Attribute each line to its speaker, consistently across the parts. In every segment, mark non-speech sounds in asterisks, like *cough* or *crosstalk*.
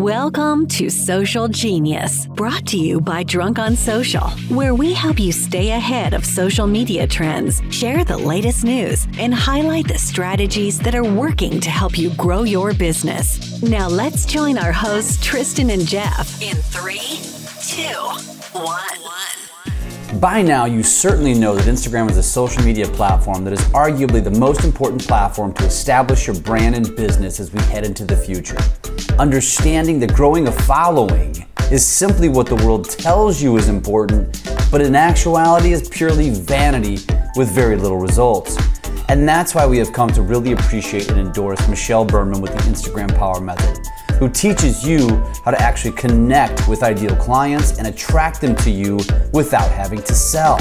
Speaker 1: Welcome to Social Genius, brought to you by Drunk on Social, where we help you stay ahead of social media trends, share the latest news, and highlight the strategies that are working to help you grow your business. Now let's join our hosts, Tristan and Jeff, in three, two, one.
Speaker 2: By now, you certainly know that Instagram is a social media platform that is arguably the most important platform to establish your brand and business as we head into the future. Understanding that growing a following is simply what the world tells you is important, but in actuality is purely vanity with very little results. And that's why we have come to really appreciate and endorse Michelle Berman with the Instagram Power Method who teaches you how to actually connect with ideal clients and attract them to you without having to sell.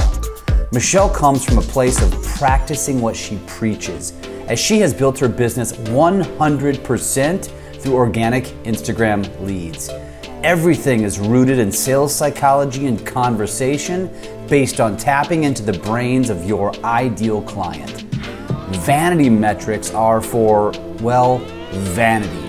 Speaker 2: Michelle comes from a place of practicing what she preaches, as she has built her business 100% through organic Instagram leads. Everything is rooted in sales psychology and conversation based on tapping into the brains of your ideal client. Vanity metrics are for, well, vanity.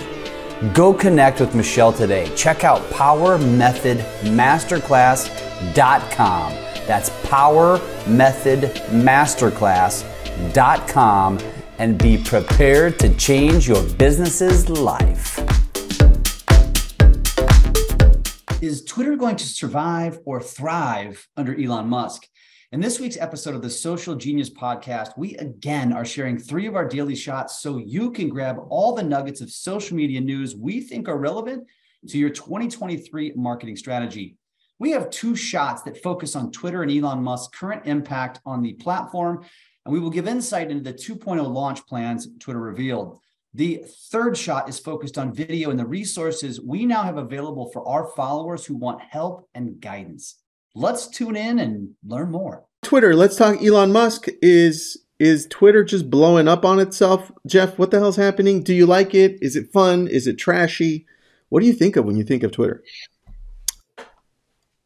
Speaker 2: Go connect with Michelle today. Check out PowerMethodMasterclass.com. That's PowerMethodMasterclass.com and be prepared to change your business's life. Is Twitter going to survive or thrive under Elon Musk? In this week's episode of the Social Genius Podcast, we again are sharing three of our daily shots so you can grab all the nuggets of social media news we think are relevant to your 2023 marketing strategy. We have two shots that focus on Twitter and Elon Musk's current impact on the platform, and we will give insight into the 2.0 launch plans Twitter revealed. The third shot is focused on video and the resources we now have available for our followers who want help and guidance. Let's tune in and learn more.
Speaker 3: Twitter, let's talk Elon Musk. Is is Twitter just blowing up on itself? Jeff, what the hell's happening? Do you like it? Is it fun? Is it trashy? What do you think of when you think of Twitter?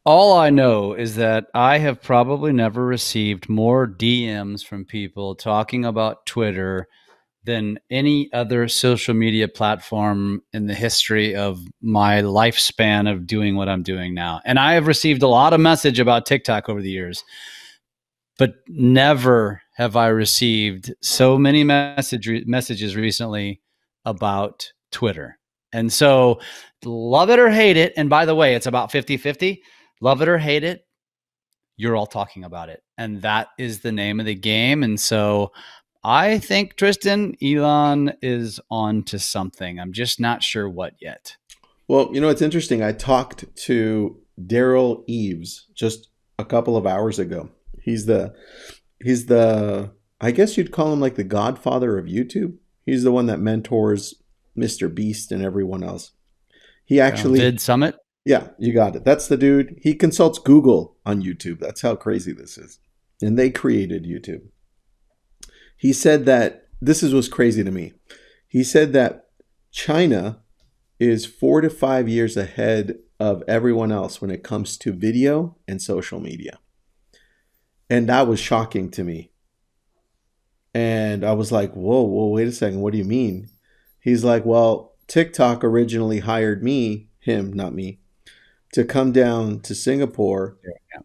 Speaker 4: All I know is that I have probably never received more DMs from people talking about Twitter than any other social media platform in the history of my lifespan of doing what I'm doing now. And I have received a lot of message about TikTok over the years, but never have I received so many message messages recently about Twitter. And so love it or hate it. And by the way, it's about 50 50. Love it or hate it, you're all talking about it. And that is the name of the game. And so I think Tristan Elon is on to something. I'm just not sure what yet.
Speaker 3: Well, you know, it's interesting. I talked to Derral Eves just a couple of hours ago. He's the he's the I guess you'd call him like the godfather of YouTube. He's the one that mentors Mr. Beast and everyone else. He actually
Speaker 4: VidSummit.
Speaker 3: Yeah, you got it. That's the dude. He consults Google on YouTube. That's how crazy this is. And they created YouTube. He said that this is what's crazy to me. He said that China is four to five years ahead of everyone else when it comes to video and social media. And that was shocking to me. And I was like, whoa, whoa, wait a second. What do you mean? He's like, well, TikTok originally hired me, him, not me, to come down to Singapore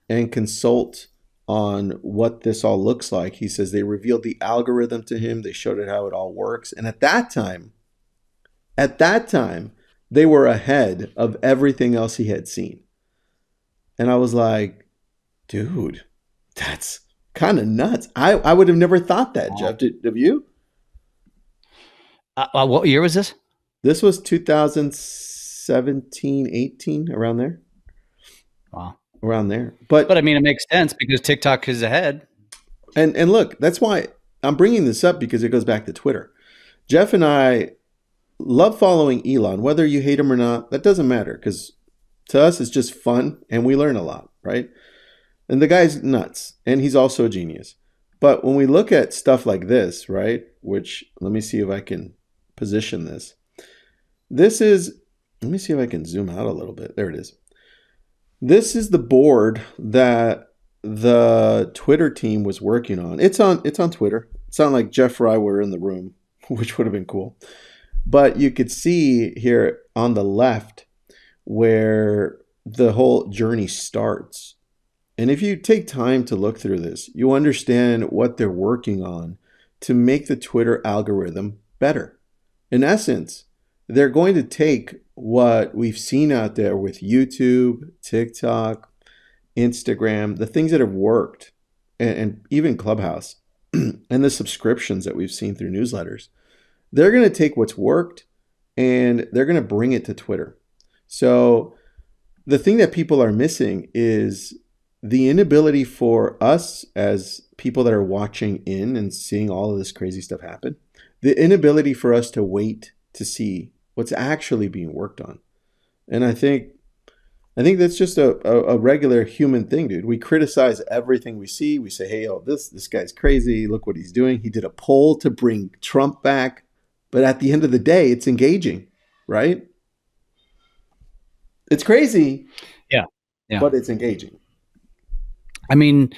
Speaker 3: and consult on what this all looks like. He says they revealed the algorithm to him, they showed it how it all works. And at that time, at that time, they were ahead of everything else he had seen. And I was like, dude, that's kind of nuts. I, I would have never thought that, Jeff. Did, have you?
Speaker 4: Uh, uh, what year was this?
Speaker 3: This was 2017, 18, around there.
Speaker 4: Wow
Speaker 3: around there. But
Speaker 4: but I mean, it makes sense because TikTok is ahead.
Speaker 3: And and look, that's why I'm bringing this up because it goes back to Twitter. Jeff and I love following Elon, whether you hate him or not. That doesn't matter because to us it's just fun and we learn a lot, right? And the guy's nuts and he's also a genius. But when we look at stuff like this, right? Which let me see if I can position this. This is let me see if I can zoom out a little bit. There it is. This is the board that the Twitter team was working on. It's on it's on Twitter. It's not like Jeff Fry were in the room, *laughs* which would have been cool. But you could see here on the left where the whole journey starts. And if you take time to look through this, you understand what they're working on to make the Twitter algorithm better. In essence, they're going to take what we've seen out there with YouTube, TikTok, Instagram, the things that have worked, and, and even Clubhouse, *clears throat* and the subscriptions that we've seen through newsletters. They're going to take what's worked and they're going to bring it to Twitter. So the thing that people are missing is the inability for us as people that are watching in and seeing all of this crazy stuff happen, the inability for us to wait to see what's actually being worked on. And I think I think that's just a, a, a, regular human thing, dude. We criticize everything we see. We say, hey, oh, this this guy's crazy. Look what he's doing. He did a poll to bring Trump back. But at the end of the day, it's engaging, right? It's crazy.
Speaker 2: Yeah.
Speaker 3: Yeah. But it's engaging.
Speaker 2: I mean,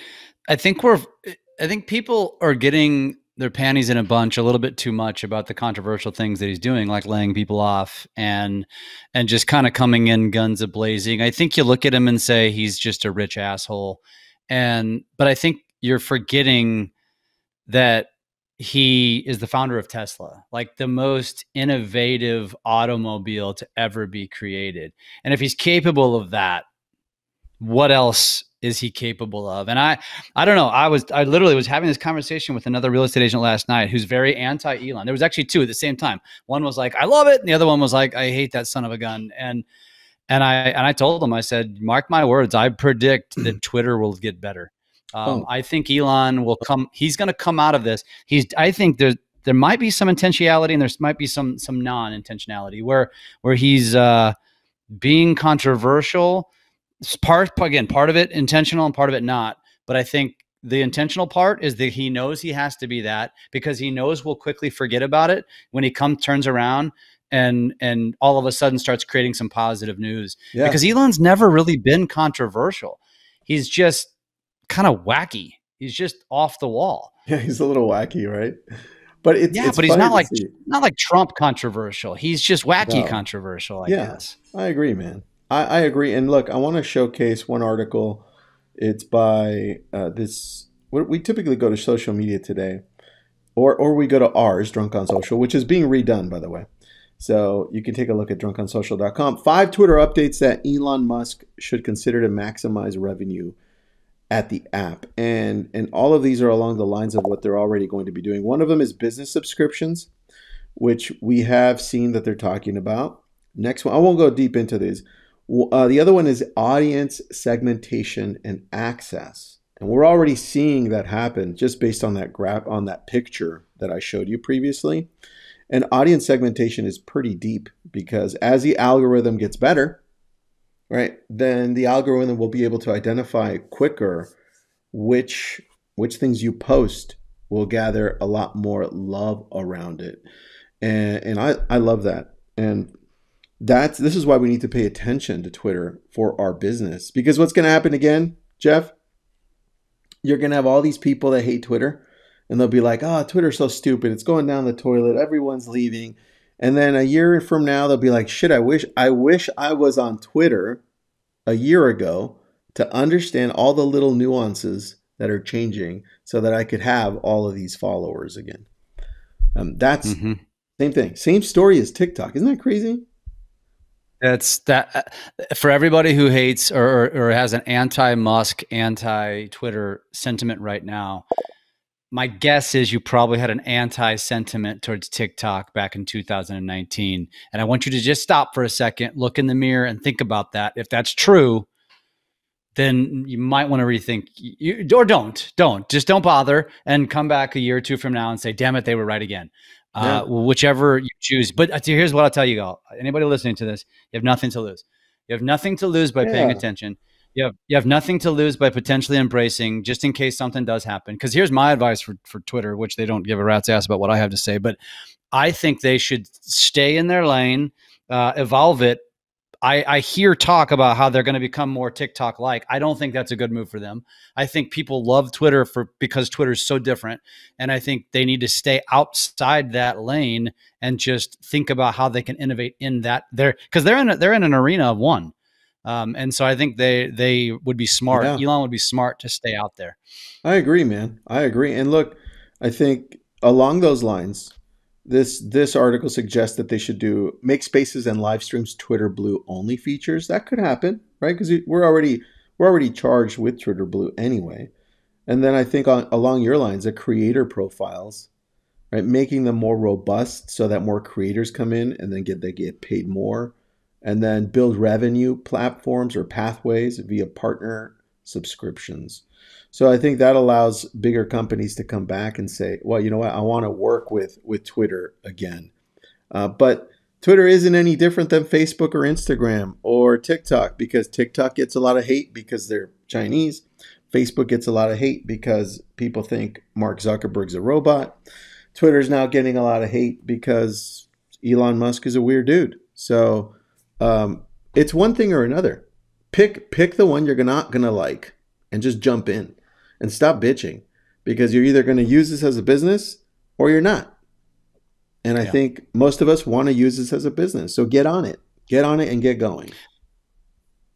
Speaker 2: I think we're I think people are getting their panties in a bunch a little bit too much about the controversial things that he's doing like laying people off and and just kind of coming in guns a blazing. I think you look at him and say he's just a rich asshole. And but i think you're forgetting that he is the founder of tesla like the most innovative automobile to ever be created. And if he's capable of that what else is he capable of? And I, I don't know. I was, I literally was having this conversation with another real estate agent last night who's very anti Elon. There was actually two at the same time. One was like, I love it, and the other one was like, I hate that son of a gun. And and I and I told him, I said, mark my words, I predict that *clears throat* Twitter will get better. Um, oh. I think Elon will come. He's going to come out of this. He's. I think there's there might be some intentionality and there might be some some non intentionality where where he's uh, being controversial part again part of it intentional and part of it not but i think the intentional part is that he knows he has to be that because he knows we'll quickly forget about it when he comes turns around and and all of a sudden starts creating some positive news yeah. because Elon's never really been controversial. He's just kind of wacky. He's just off the wall.
Speaker 3: Yeah, he's a little wacky, right? But it's
Speaker 2: yeah,
Speaker 3: it's
Speaker 2: but he's not like see. not like Trump controversial. He's just wacky no. controversial. I
Speaker 3: yeah,
Speaker 2: guess.
Speaker 3: I agree, man. I, I agree. And look, I want to showcase one article. It's by uh, this. We typically go to social media today, or or we go to ours, Drunk on Social, which is being redone, by the way. So you can take a look at drunkonsocial.com. Five Twitter updates that Elon Musk should consider to maximize revenue at the app. And and all of these are along the lines of what they're already going to be doing. One of them is business subscriptions, which we have seen that they're talking about. Next one, I won't go deep into these. Uh, the other one is audience segmentation and access. And we're already seeing that happen just based on that graph on that picture that I showed you previously. And audience segmentation is pretty deep because as the algorithm gets better, right, then the algorithm will be able to identify quicker which which things you post will gather a lot more love around it. And and I, I love that. And that's this is why we need to pay attention to Twitter for our business. Because what's going to happen again, Jeff? You're going to have all these people that hate Twitter and they'll be like, "Oh, Twitter's so stupid. It's going down the toilet. Everyone's leaving." And then a year from now they'll be like, "Shit, I wish I wish I was on Twitter a year ago to understand all the little nuances that are changing so that I could have all of these followers again." Um, that's mm-hmm. same thing. Same story as TikTok. Isn't that crazy?
Speaker 2: That's that uh, for everybody who hates or, or has an anti-Musk, anti-Twitter sentiment right now. My guess is you probably had an anti-sentiment towards TikTok back in 2019, and I want you to just stop for a second, look in the mirror, and think about that. If that's true, then you might want to rethink you, or don't don't just don't bother and come back a year or two from now and say damn it they were right again yeah. uh, whichever you choose. But uh, here's what I'll tell you all. Anybody listening to this, you have nothing to lose. You have nothing to lose by yeah. paying attention. You have, you have nothing to lose by potentially embracing just in case something does happen. Because here's my advice for, for Twitter, which they don't give a rat's ass about what I have to say. But I think they should stay in their lane, uh, evolve it. I, I hear talk about how they're going to become more TikTok like. I don't think that's a good move for them. I think people love Twitter for because Twitter is so different, and I think they need to stay outside that lane and just think about how they can innovate in that there because they're in a, they're in an arena of one, um, and so I think they they would be smart. Yeah. Elon would be smart to stay out there.
Speaker 3: I agree, man. I agree. And look, I think along those lines, this this article suggests that they should do make spaces and live streams Twitter Blue only features. That could happen, right? Because we're already we're already charged with Twitter Blue anyway. And then I think on, along your lines, the creator profiles, right, making them more robust so that more creators come in and then get they get paid more, and then build revenue platforms or pathways via partner subscriptions. So I think that allows bigger companies to come back and say, well, you know what, I want to work with with Twitter again. Uh, but Twitter isn't any different than Facebook or Instagram or TikTok because TikTok gets a lot of hate because they're Chinese. Facebook gets a lot of hate because people think Mark Zuckerberg's a robot. Twitter's now getting a lot of hate because Elon Musk is a weird dude. So um, it's one thing or another. Pick pick the one you're not gonna like and just jump in and stop bitching because you're either going to use this as a business or you're not. And I yeah. think most of us want to use this as a business. So get on it. Get on it and get going.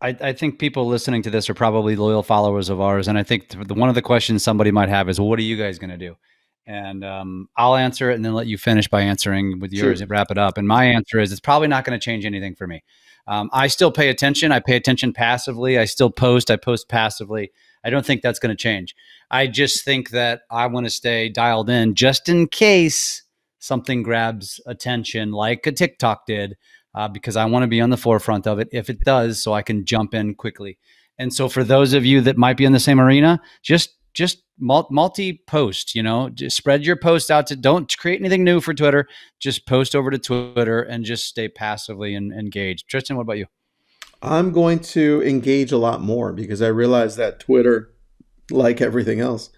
Speaker 2: I, I, think people listening to this are probably loyal followers of ours. And I think the, one of the questions somebody might have is, well, what are you guys going to do? And um, I'll answer it and then let you finish by answering with yours sure. and wrap it up. And my answer is, it's probably not going to change anything for me. Um, I still pay attention. I pay attention passively. I still post. I post passively. I don't think that's going to change. I just think that I want to stay dialed in just in case something grabs attention like a TikTok did, uh, because I want to be on the forefront of it if it does, so I can jump in quickly. And so, for those of you that might be in the same arena, just just multi post you know just spread your post out to don't create anything new for twitter just post over to twitter and just stay passively and engaged tristan what about you
Speaker 3: I'm going to engage a lot more because I realize that Twitter, like everything else,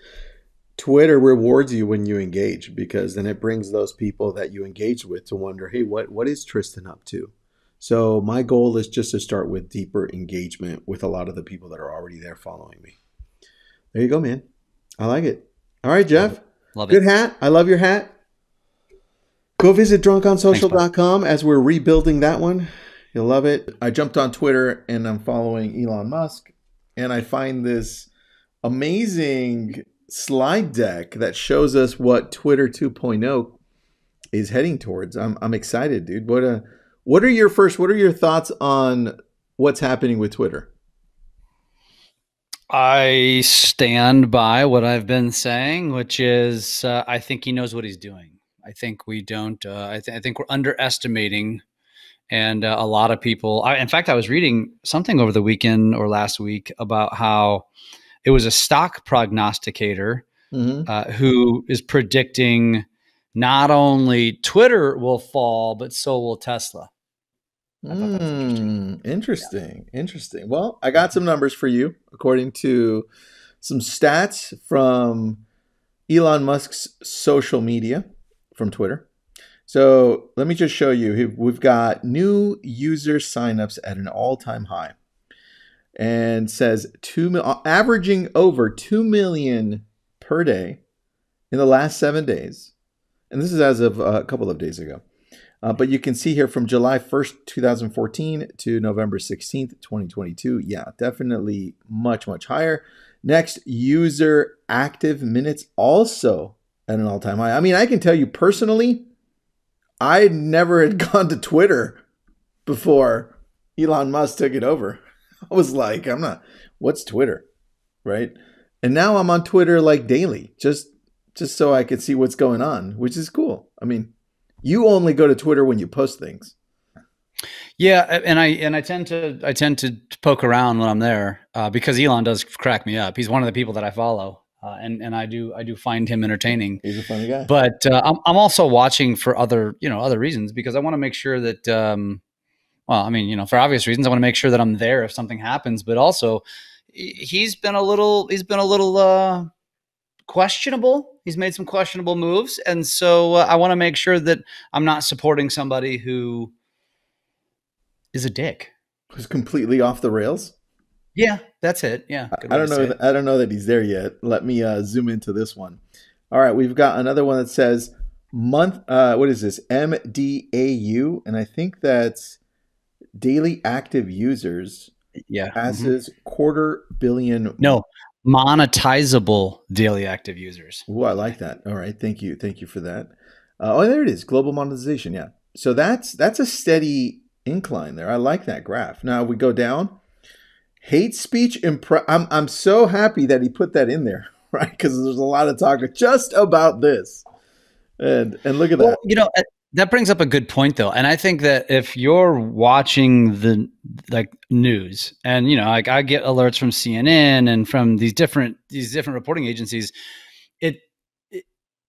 Speaker 3: Twitter rewards you when you engage because then it brings those people that you engage with to wonder, hey, what what is Tristan up to? So my goal is just to start with deeper engagement with a lot of the people that are already there following me. There you go, man. I like it. All right, Jeff. Love it. Love Good it. hat. I love your hat. Go visit drunkonsocial.com as we're rebuilding that one. You'll love it. I jumped on Twitter and I'm following Elon Musk, and I find this amazing slide deck that shows us what Twitter 2.0 is heading towards. I'm I'm excited, dude. What a uh, what are your first what are your thoughts on what's happening with Twitter?
Speaker 2: I stand by what I've been saying, which is uh, I think he knows what he's doing. I think we don't. Uh, I, th- I, think we're underestimating and uh, a lot of people I, in fact i was reading something over the weekend or last week about how it was a stock prognosticator mm-hmm. uh, who is predicting not only twitter will fall but so will tesla
Speaker 3: mm, interesting interesting. Yeah. interesting well i got some numbers for you according to some stats from elon musk's social media from twitter so let me just show you. We've got new user signups at an all-time high, and says two uh, averaging over two million per day in the last seven days, and this is as of uh, a couple of days ago. Uh, but you can see here from July 1st, 2014 to November 16th, 2022. Yeah, definitely much, much higher. Next, user active minutes also at an all time high. I mean, I can tell you personally, I never had *laughs* gone to Twitter before Elon Musk took it over. *laughs* I was like, I'm not, what's Twitter? Right. And now I'm on Twitter like daily, just just so I could see what's going on, which is cool. I mean, you only go to Twitter when you post things.
Speaker 2: Yeah, and I and I tend to I tend to poke around when I'm there uh, because Elon does crack me up. He's one of the people that I follow, uh, and and I do I do find him entertaining.
Speaker 3: He's a funny guy.
Speaker 2: But uh, I'm I'm also watching for other you know other reasons because I want to make sure that um, well I mean you know for obvious reasons I want to make sure that I'm there if something happens, but also he's been a little he's been a little uh, questionable. He's made some questionable moves, and so uh, I want to make sure that I'm not supporting somebody who is a dick
Speaker 3: Who's completely off the rails.
Speaker 2: Yeah, that's it. Yeah,
Speaker 3: I don't know. I don't know that he's there yet. Let me uh, zoom into this one. All right, we've got another one that says month. Uh, what is this? MDAU, and I think that's daily active users.
Speaker 2: Yeah,
Speaker 3: passes mm-hmm. quarter billion.
Speaker 2: No, monetizable daily active users.
Speaker 3: Oh, I like that. All right, thank you, thank you for that. Uh, oh, there it is, global monetization. Yeah, so that's that's a steady incline there. I like that graph. Now we go down. Hate speech impre- I'm I'm so happy that he put that in there, *laughs* right? Because there's a lot of talk just about this. And and look at well, that.
Speaker 2: You know, uh, that brings up a good point though. And I think that if you're watching the like news and you know, like I get alerts from CNN and from these different these different reporting agencies,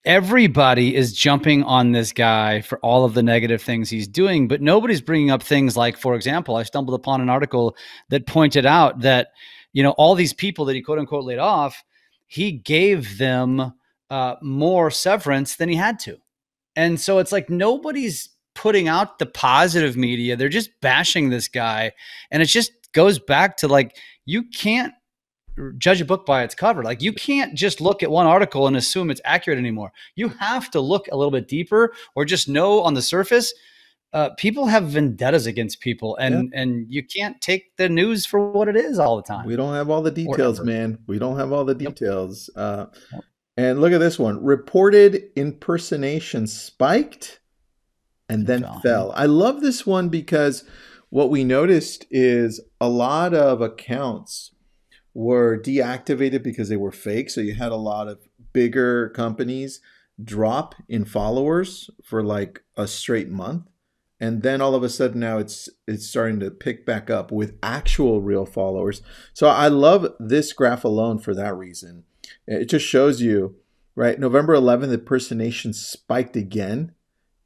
Speaker 2: everybody is jumping on this guy for all of the negative things he's doing, but nobody's bringing up things like, for example, I stumbled upon an article that pointed out that, you know, all these people that he quote unquote laid off, he gave them uh, more severance than he had to. And so it's like nobody's putting out the positive media. They're just bashing this guy. And it just goes back to like, you can't judge a book by its cover. Like you can't just look at one article and assume it's accurate anymore. You have to look a little bit deeper or just know on the surface. Uh, people have vendettas against people, and yeah. and you can't take the news for what it is all the time.
Speaker 3: We don't have all the details, man. We don't have all the details. Yep. Uh, and look at this one: reported impersonation spiked, and then fell. fell. I love this one because what we noticed is a lot of accounts were deactivated because they were fake. So you had a lot of bigger companies drop in followers for like a straight month. And then all of a sudden now it's it's starting to pick back up with actual real followers. So I love this graph alone for that reason. It just shows you, right? November 11th, impersonation spiked again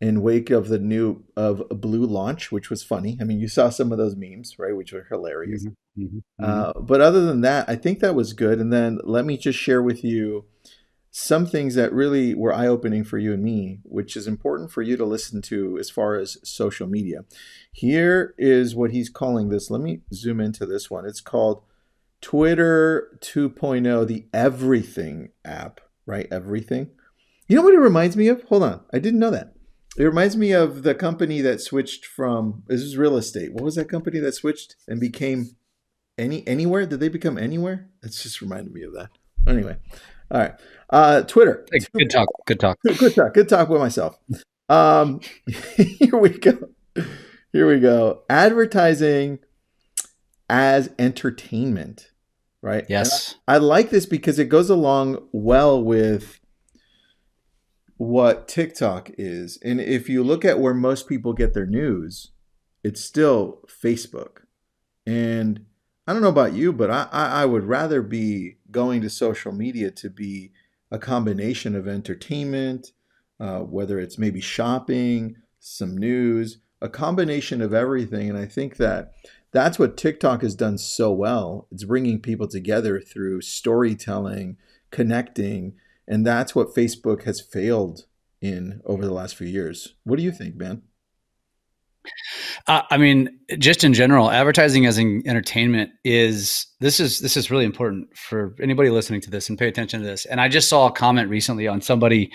Speaker 3: in wake of the new of Blue launch, which was funny. I mean, you saw some of those memes, right, which were hilarious. Mm-hmm, mm-hmm, uh, mm-hmm. but other than that, I think that was good. And then let me just share with you some things that really were eye opening for you and me, which is important for you to listen to as far as social media. Here is what he's calling this. Let me zoom into this one. It's called Twitter 2.0, the Everything app, right? Everything. You know what it reminds me of? Hold on. I didn't know that. It reminds me of the company that switched from this is real estate. What was that company that switched and became any anywhere? Did they become anywhere? It's just reminded me of that. Anyway, all right. Uh, Twitter.
Speaker 2: Hey, good talk. Good talk.
Speaker 3: Good talk. Good talk with myself. Um, *laughs* here we go. Here we go. Advertising as entertainment, right?
Speaker 2: Yes.
Speaker 3: I, I like this because it goes along well with what TikTok is. And if you look at where most people get their news, it's still Facebook. And I don't know about you, but I, I would rather be going to social media to be a combination of entertainment, uh, whether it's maybe shopping, some news, a combination of everything. And I think that that's what TikTok has done so well. It's bringing people together through storytelling, connecting, and that's what Facebook has failed in over the last few years. What do you think, Ben?
Speaker 2: Uh, I mean, just in general, advertising as an entertainment is this is this is really important for anybody listening to this and pay attention to this. And I just saw a comment recently on somebody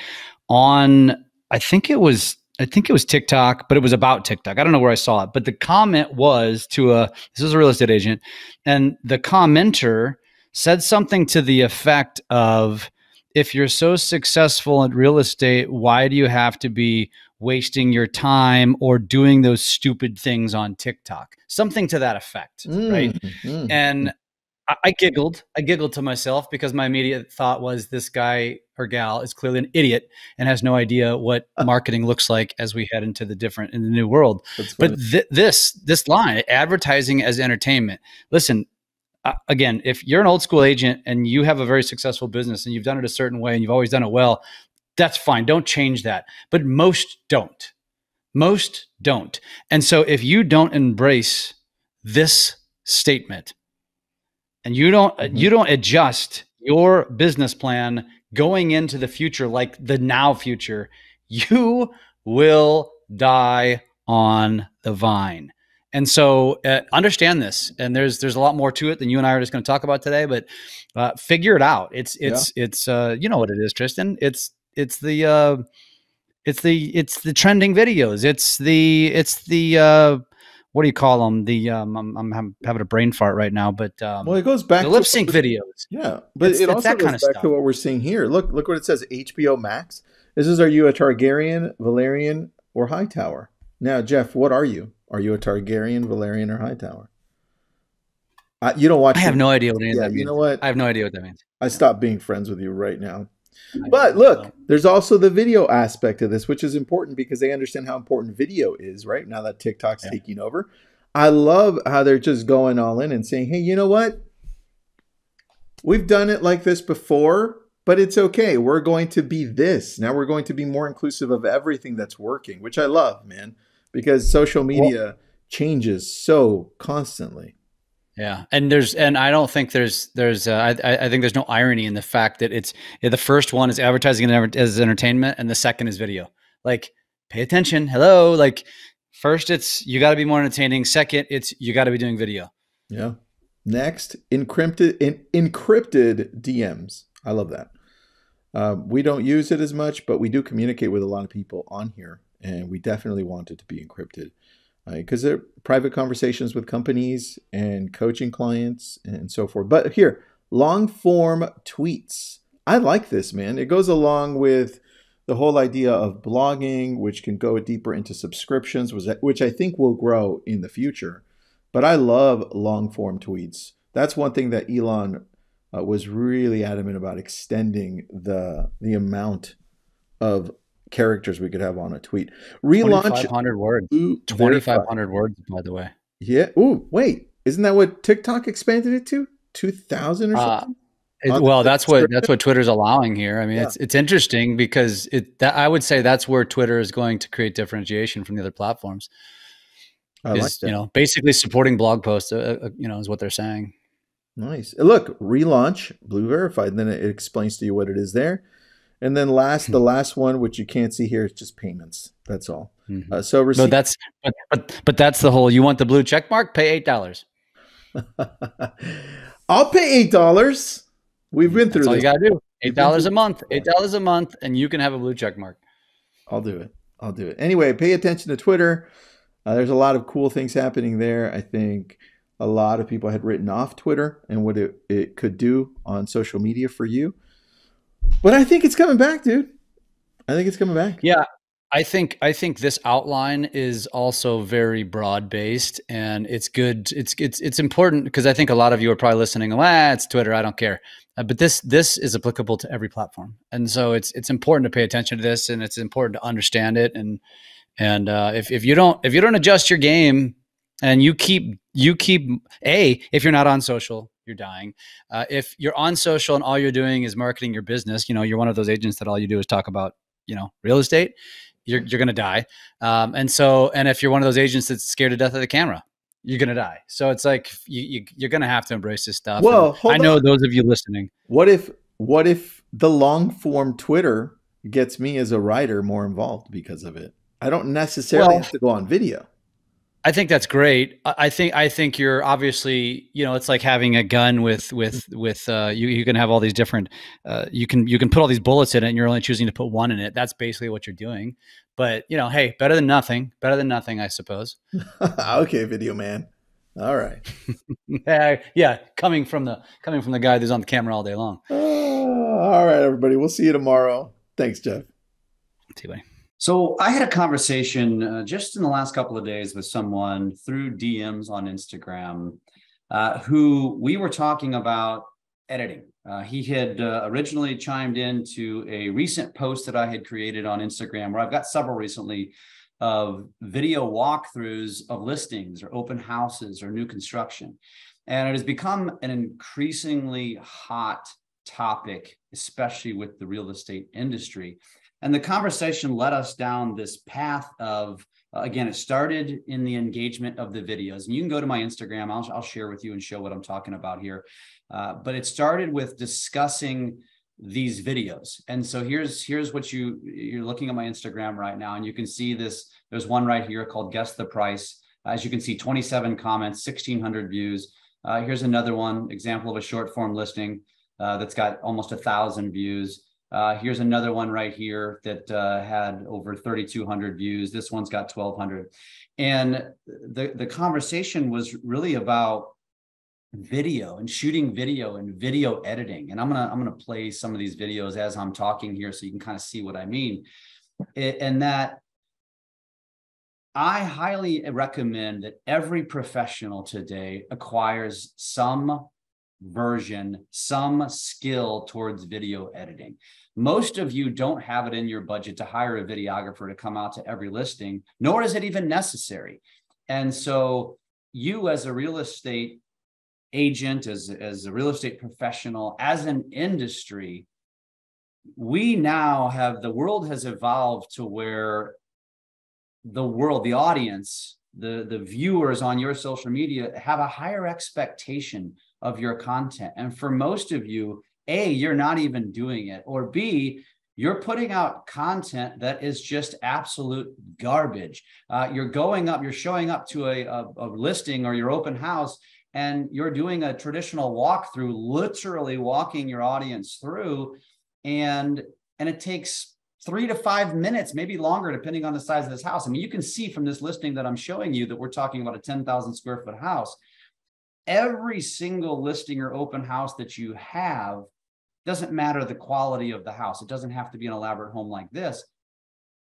Speaker 2: on I think it was I think it was TikTok, but it was about TikTok. I don't know where I saw it, but the comment was to a this is a real estate agent, and the commenter said something to the effect of if you're so successful in real estate, why do you have to be wasting your time or doing those stupid things on TikTok? Something to that effect, mm, right? Mm, and I, I giggled. I giggled to myself because my immediate thought was this guy or gal is clearly an idiot and has no idea what *laughs* marketing looks like as we head into the different in the new world. But th- this this line, advertising as entertainment. Listen, uh, again, if you're an old school agent and you have a very successful business and you've done it a certain way and you've always done it well, that's fine. Don't change that. But most don't. Most don't. And so if you don't embrace this statement and you don't mm-hmm. you don't adjust your business plan going into the future like the now future, you will die on the vine. And so uh, understand this, and there's there's a lot more to it than you and I are just going to talk about today. But uh, figure it out. It's it's yeah. it's uh, you know what it is, Tristan. It's it's the uh, it's the it's the trending videos. It's the it's the uh, what do you call them? The um, I'm, I'm having a brain fart right now, but um,
Speaker 3: well, it goes back
Speaker 2: the lip sync videos.
Speaker 3: Yeah, but it's, it also goes back stuff. to what we're seeing here. Look, look what it says: HBO Max. This is are you a Targaryen, Valyrian, or Hightower? Now, Jeff, what are you? Are you a Targaryen, Valyrian, or Hightower? I, you don't watch.
Speaker 2: I have no idea what any
Speaker 3: yeah,
Speaker 2: that means.
Speaker 3: You know what?
Speaker 2: I have no idea what that means.
Speaker 3: I stopped being friends with you right now. But look, there's also the video aspect of this, which is important because they understand how important video is, right? Now that TikTok's yeah. taking over. I love how they're just going all in and saying, hey, you know what? We've done it like this before, but it's okay. We're going to be this. Now we're going to be more inclusive of everything that's working, which I love, man, because social media well, changes so constantly.
Speaker 2: Yeah, and there's and I don't think there's there's uh, I I think there's no irony in the fact that it's the first one is advertising as entertainment and the second is video. Like, pay attention. Hello, like first it's you got to be more entertaining. Second, it's you got to be doing video.
Speaker 3: Yeah. Next, encrypted in, encrypted DMs. I love that. Uh, we don't use it as much, but we do communicate with a lot of people on here, and we definitely want it to be encrypted because they're private conversations with companies and coaching clients and so forth. But here, long form tweets. I like this, man. It goes along with the whole idea of blogging, which can go deeper into subscriptions, which I think will grow in the future. But I love long form tweets. That's one thing that Elon uh, was really adamant about extending the the amount of characters we could have on a tweet.
Speaker 2: Relaunch 2500 words. 2500 words by the way.
Speaker 3: Yeah. Ooh, wait. Isn't that what TikTok expanded it to? 2000 or uh, something?
Speaker 2: Uh, it, well, that's what that's what Twitter's allowing here. I mean, yeah. it's it's interesting because it that I would say that's where Twitter is going to create differentiation from the other platforms. I is, like you know basically supporting blog posts. Uh, uh, you know is what they're saying.
Speaker 3: Nice. Look, relaunch Blue Verified. Then it explains to you what it is there. And then last, the last one, which you can't see here, is just payments. That's all. Mm-hmm. Uh, so receipt-
Speaker 2: that's but, but but that's the whole. You want the blue check mark? Pay eight dollars. *laughs*
Speaker 3: I'll pay eight dollars. We've been through.
Speaker 2: That's all you gotta do. Eight dollars a month. Eight dollars a month, and you can have a blue check mark.
Speaker 3: I'll do it. I'll do it. Anyway, pay attention to Twitter. Uh, there's a lot of cool things happening there. I think a lot of people had written off Twitter and what it, it could do on social media for you. But I think it's coming back, dude. I think it's coming back.
Speaker 2: Yeah, I think I think this outline is also very broad based, and it's good. It's it's it's important because I think a lot of you are probably listening. Ah, it's Twitter. I don't care. Uh, but this this is applicable to every platform, and so it's it's important to pay attention to this, and it's important to understand it. And and uh, if if you don't if you don't adjust your game, and you keep you keep a if you're not on social you're dying. Uh, if you're on social and all you're doing is marketing your business, you know, you're one of those agents that all you do is talk about, you know, real estate, you're, you're going to die. Um, and so, and if you're one of those agents that's scared to death of the camera, you're going to die. So it's like, you, you, are going to have to embrace this stuff. Well, I know on. those of you listening.
Speaker 3: What if, what if the long form Twitter gets me as a writer more involved because of it? I don't necessarily well, have to go on video.
Speaker 2: I think that's great. I think I think you're obviously you know it's like having a gun with with with uh, you you can have all these different uh, you can you can put all these bullets in it and you're only choosing to put one in it. That's basically what you're doing. But you know, hey, better than nothing. Better than nothing, I suppose. *laughs*
Speaker 3: okay, video man. All right. *laughs*
Speaker 2: yeah, yeah, coming from the coming from the guy who's on the camera all day long. Uh, *sighs*
Speaker 3: all right, everybody. We'll see you tomorrow. Thanks, Jeff.
Speaker 2: See you, buddy.
Speaker 5: So I had a conversation uh, just in the last couple of days with someone through DMs on Instagram uh, who we were talking about editing. Uh, he had uh, originally chimed in to a recent post that I had created on Instagram, where I've got several recently of video walkthroughs of listings or open houses or new construction. And it has become an increasingly hot topic, especially with the real estate industry. And the conversation led us down this path of, uh, again, it started in the engagement of the videos. And you can go to my Instagram, I'll, I'll share with you and show what I'm talking about here. Uh, but it started with discussing these videos. And so here's here's what you you're looking at my Instagram right now, and you can see this. There's one right here called Guess the Price.
Speaker 2: As you can see, 27 comments, 1,600 views. Uh, here's another one, example of a short form listing uh, that's got almost a thousand views. Uh, here's another one right here that uh, had over 3,200 views. This one's got 1,200. And the, the conversation was really about video and shooting video and video editing. And I'm gonna I'm gonna play some of these videos as I'm talking here so you can kind of see what I mean. It, and that I highly recommend that every professional today acquires some version, some skill towards video editing. Most of you don't have it in your budget to hire a videographer to come out to every listing, nor is it even necessary. And so, you as a real estate agent, as, as a real estate professional, as an industry, we now have the world has evolved to where the world, the audience, the, the viewers on your social media have a higher expectation of your content. And for most of you, A, you're not even doing it, or B, you're putting out content that is just absolute garbage. Uh, you're going up, you're showing up to a, a, a listing or your open house, and you're doing a traditional walkthrough, literally walking your audience through, and and it takes three to five minutes, maybe longer, depending on the size of this house. I mean, you can see from this listing that I'm showing you that we're talking about a 10,000 square foot house. Every single listing or open house that you have doesn't matter the quality of the house. It doesn't have to be an elaborate home like this.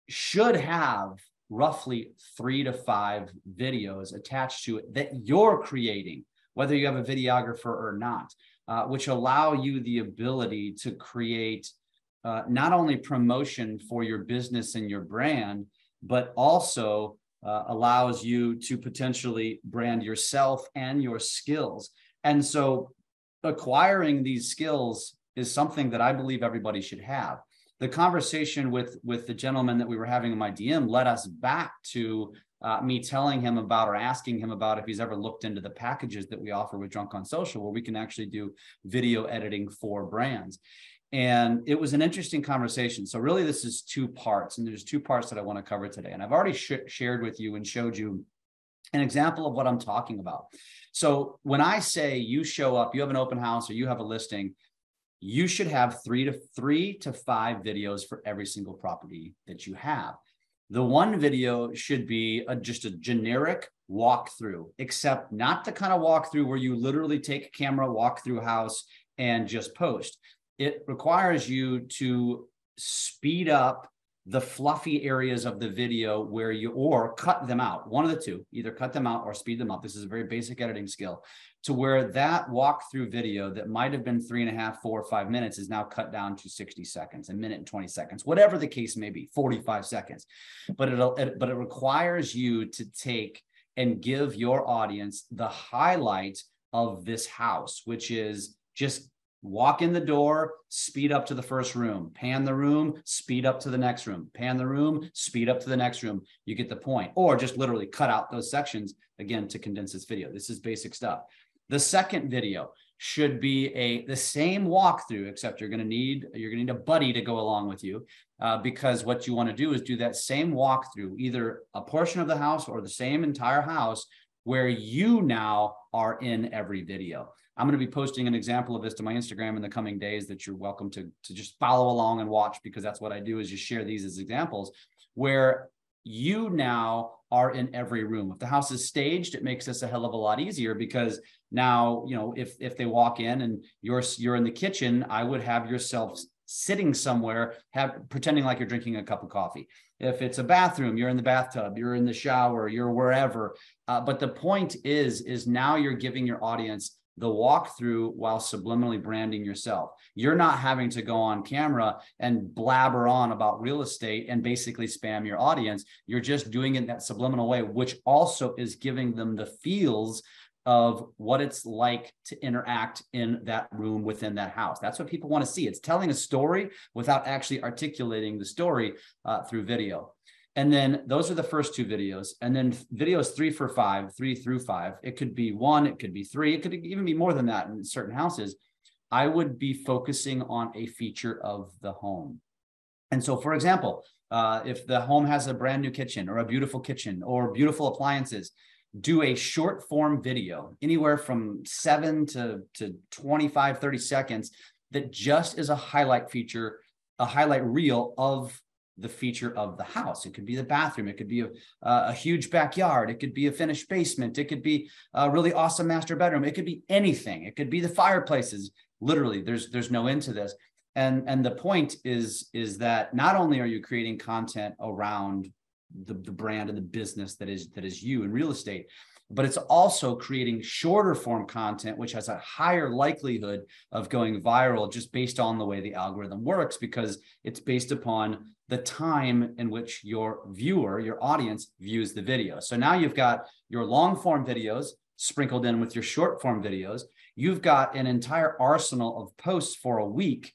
Speaker 2: Should have roughly three to five videos attached to it that you're creating, whether you have a videographer or not, uh, which allow you the ability to create uh, not only promotion for your business and your brand, but also uh, allows you to potentially brand yourself and your skills. And so acquiring these skills is something that I believe everybody should have. The conversation with with the gentleman that we were having in my DM led us back to uh, me telling him about or asking him about if he's ever looked into the packages that we offer with Drunk on Social, where we can actually do video editing for brands. And it was an interesting conversation. So, really, this is two parts, and there's two parts that I want to cover today. And I've already sh- shared with you and showed you an example of what I'm talking about. So, when I say you show up, you have an open house or you have a listing, you should have three to three to five videos for every single property that you have. The one video should be a, just a generic walkthrough, except not the kind of walkthrough where you literally take a camera, walk through house, and just post it requires you to speed up the fluffy areas of the video where you or cut them out one of the two either cut them out or speed them up. This is a very basic editing skill to where that walkthrough video that might have been three and a half four or five minutes is now cut down to 60 seconds a minute and 20 seconds whatever the case may be 45 seconds. But it'll it, but it requires you to take and give your audience the highlight of this house which is just walk in the door, speed up to the first room, pan the room, speed up to the next room, pan the room, speed up to the next room. You get the point. Or just literally cut out those sections again to condense this video. This is basic stuff. The second video should be a the same walkthrough, except you're going to need you're going to need a buddy to go along with you, uh, because what you want to do is do that same walkthrough, either a portion of the house or the same entire house, where you now are in every video. I'm going to be posting an example of this to my Instagram in the coming days that you're welcome to, to just follow along and watch because that's what I do is just share these as examples where you now are in every room. If the house is staged, it makes this a hell of a lot easier because now, you know, if if they walk in and you're you're in the kitchen, I would have yourself sitting somewhere have pretending like you're drinking a cup of coffee if it's a bathroom you're in the bathtub you're in the shower you're wherever uh, but the point is is now you're giving your audience the walkthrough while subliminally branding yourself. You're not having to go on camera and blabber on about real estate and basically spam your audience. You're just doing it in that subliminal way, which also is giving them the feels of what it's like to interact in that room within that house. That's what people want to see. It's telling a story without actually articulating the story uh, through video. And then those are the first two videos. And then videos three for five, three through five. It could be one, it could be three, it could even be more than that in certain houses. I would be focusing on a feature of the home. And so, for example, uh, if the home has a brand new kitchen or a beautiful kitchen or beautiful appliances, do a short form video, anywhere from seven to, to 25, 30 seconds, that just is a highlight feature, a highlight reel of the feature of the house. It could be the bathroom. It could be a, a huge backyard. It could be a finished basement. It could be a really awesome master bedroom. It could be anything. It could be the fireplaces. Literally, there's there's no end to this. And and the point is is that not only are you creating content around the, the brand and the business that is that is you in real estate, but it's also creating shorter form content, which has a higher likelihood of going viral just based on the way the algorithm works, because it's based upon the time in which your viewer, your audience views the video. So now you've got your long form videos sprinkled in with your short form videos. You've got an entire arsenal of posts for a week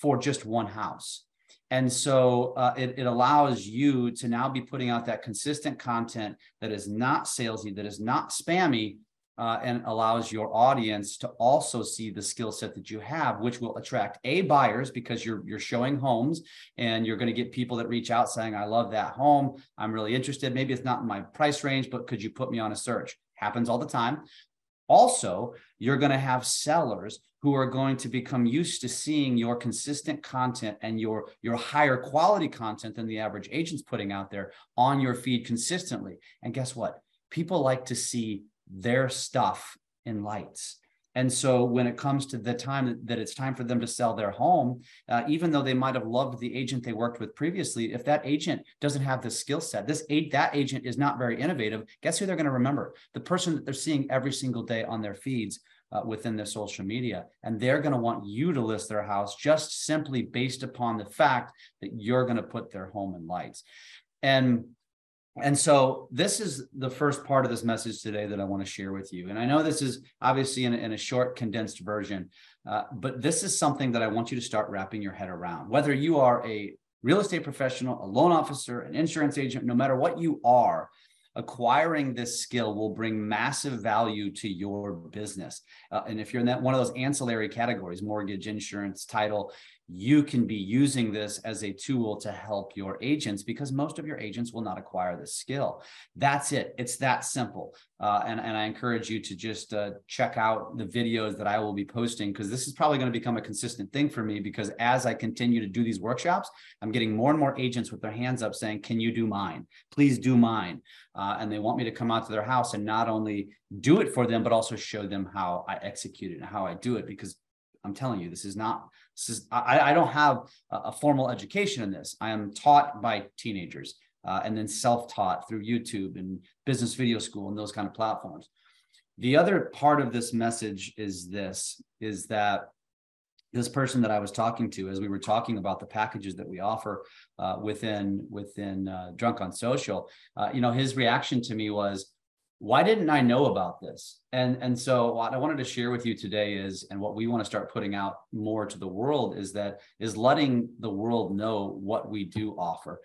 Speaker 2: for just one house. And so uh, it, it allows you to now be putting out that consistent content that is not salesy, that is not spammy, uh, and allows your audience to also see the skill set that you have, which will attract a buyers because you're you're showing homes and you're going to get people that reach out saying, "I love that home. I'm really interested. Maybe it's not in my price range, but could you put me on a search?" Happens all the time. Also, you're going to have sellers who are going to become used to seeing your consistent content and your your higher quality content than the average agent's putting out there on your feed consistently. And guess what? People like to see their stuff in lights. And so when it comes to the time that it's time for them to sell their home, uh, even though they might have loved the agent they worked with previously, if that agent doesn't have the skill set, this that agent is not very innovative. Guess who they're going to remember? The person that they're seeing every single day on their feeds uh, within their social media. And they're going to want you to list their house just simply based upon the fact that you're going to put their home in lights. And and so this is the first part of this message today that I want to share with you. And I know this is obviously in a, in a short, condensed version, uh, but this is something that I want you to start wrapping your head around. Whether you are a real estate professional, a loan officer, an insurance agent, no matter what you are, acquiring this skill will bring massive value to your business. Uh, and if you're in that one of those ancillary categories, mortgage, insurance, title, you can be using this as a tool to help your agents because most of your agents will not acquire this skill. That's it. It's that simple. Uh, and, and I encourage you to just uh, check out the videos that I will be posting because this is probably going to become a consistent thing for me because as I continue to do these workshops, I'm getting more and more agents with their hands up saying, Can you do mine? Please do mine. Uh, and they want me to come out to their house and not only do it for them, but also show them how I execute it and how I do it because I'm telling you, this is not this is, I, I don't have a, formal education in this. I am taught by teenagers uh, and then self-taught through YouTube and business video school and those kind of platforms. The other part of this message is this, is that this person that I was talking to, as we were talking about the packages that we offer uh, within within uh, Drunk on Social, uh, you know, his reaction to me was, why didn't I know about this? And and so what I wanted to share with you today is, and what we want to start putting out more to the world is that is letting the world know what we do offer.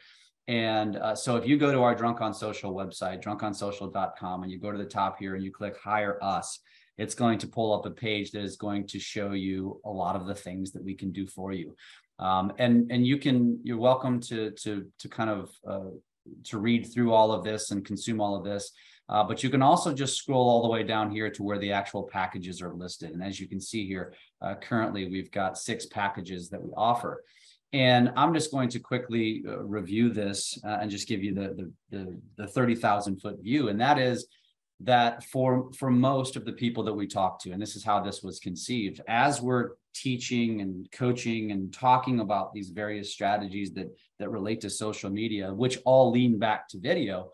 Speaker 2: And uh, so if you go to our Drunk on Social website, drunkonsocial.com, and you go to the top here and you click Hire Us, it's going to pull up a page that is going to show you a lot of the things that we can do for you. Um, and and you can you're welcome to to to kind of uh, to read through all of this and consume all of this. Uh, but you can also just scroll all the way down here to where the actual packages are listed. And as you can see here, uh, currently we've got six packages that we offer. And I'm just going to quickly uh, review this uh, and just give you the, the, the, the 30,000 foot view. And that is that for, for most of the people that we talk to, and this is how this was conceived, as we're teaching and coaching and talking about these various strategies that, that relate to social media, which all lean back to video,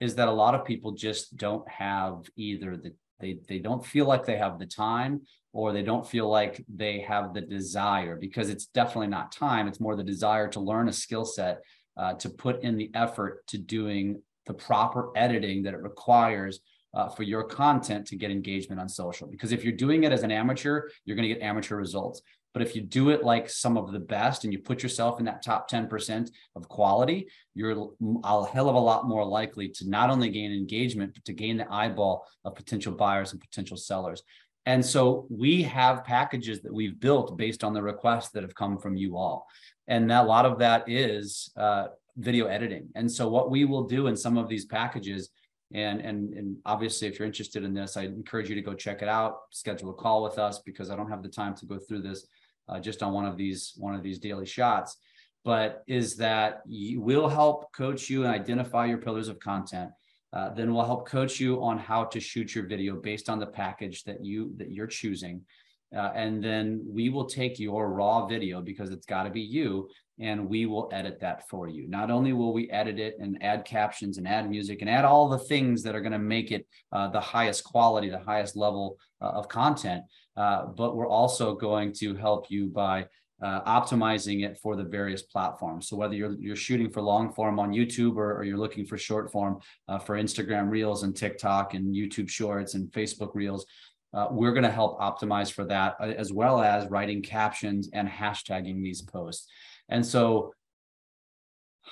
Speaker 2: is that a lot of people just don't have either the they they don't feel like they have the time or they don't feel like they have the desire because it's definitely not time. It's more the desire to learn a skill set uh, to put in the effort to doing the proper editing that it requires uh, for your content to get engagement on social. Because if you're doing it as an amateur you're going to get amateur results but if you do it like some of the best and you put yourself in that top 10% of quality, you're a hell of a lot more likely to not only gain engagement, but to gain the eyeball of potential buyers and potential sellers. And so we have packages that we've built based on the requests that have come from you all. And that, a lot of that is uh, video editing. And so what we will do in some of these packages And, and, and obviously, if you're interested in this, I encourage you to go check it out, schedule a call with us because I don't have the time to go through this uh, just on one of these one of these daily shots. But is that we'll help coach you and identify your pillars of content. Uh, then we'll help coach you on how to shoot your video based on the package that you that you're choosing. Uh, and then we will take your raw video because it's got to be you and we will edit that for you. Not only will we edit it and add captions and add music and add all the things that are going to make it uh, the highest quality, the highest level uh, of content, uh, but we're also going to help you by uh, optimizing it for the various platforms. So whether you're you're shooting for long form on YouTube or, or you're looking for short form uh, for Instagram Reels and TikTok and YouTube Shorts and Facebook Reels, uh, we're going to help optimize for that uh, as well as writing captions and hashtagging these posts. And so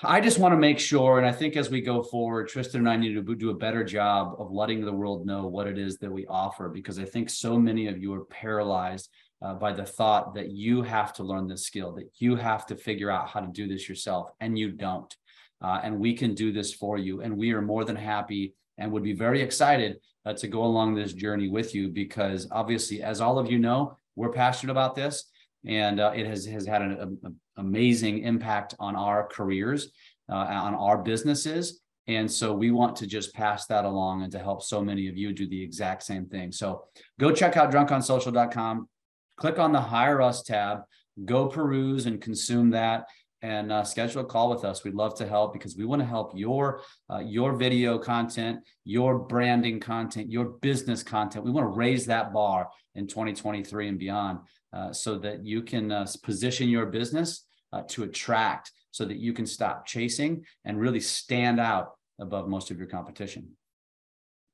Speaker 2: I just want to make sure, and I think as we go forward, Tristan and I need to do a better job of letting the world know what it is that we offer, because I think so many of you are paralyzed uh, by the thought that you have to learn this skill, that you have to figure out how to do this yourself, and you don't. Uh, and we can do this for you. And we are more than happy and would be very excited uh, to go along this journey with you because obviously, as all of you know, we're passionate about this and uh, it has, has had an, amazing impact on our careers, uh, on our businesses. And so we want to just pass that along and to help so many of you do the exact same thing. So go check out drunkonsocial.com, click on the Hire Us tab, go peruse and consume that and uh, schedule a call with us. We'd love to help because we want to help your uh, your video content, your branding content, your business content. We want to raise that bar in 2023 and beyond, uh, so that you can uh, position your business uh, to attract, so that you can stop chasing and really stand out above most of your competition.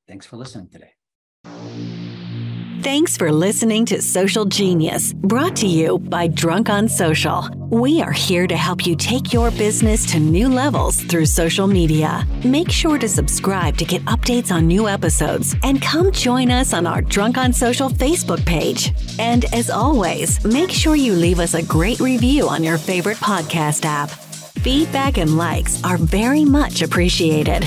Speaker 2: Thanks for listening today.
Speaker 1: Thanks for listening to Social Genius, brought to you by Drunk on Social. We are here to help you take your business to new levels through social media. Make sure to subscribe to get updates on new episodes and come join us on our Drunk on Social Facebook page. And as always, make sure you leave us a great review on your favorite podcast app. Feedback and likes are very much appreciated.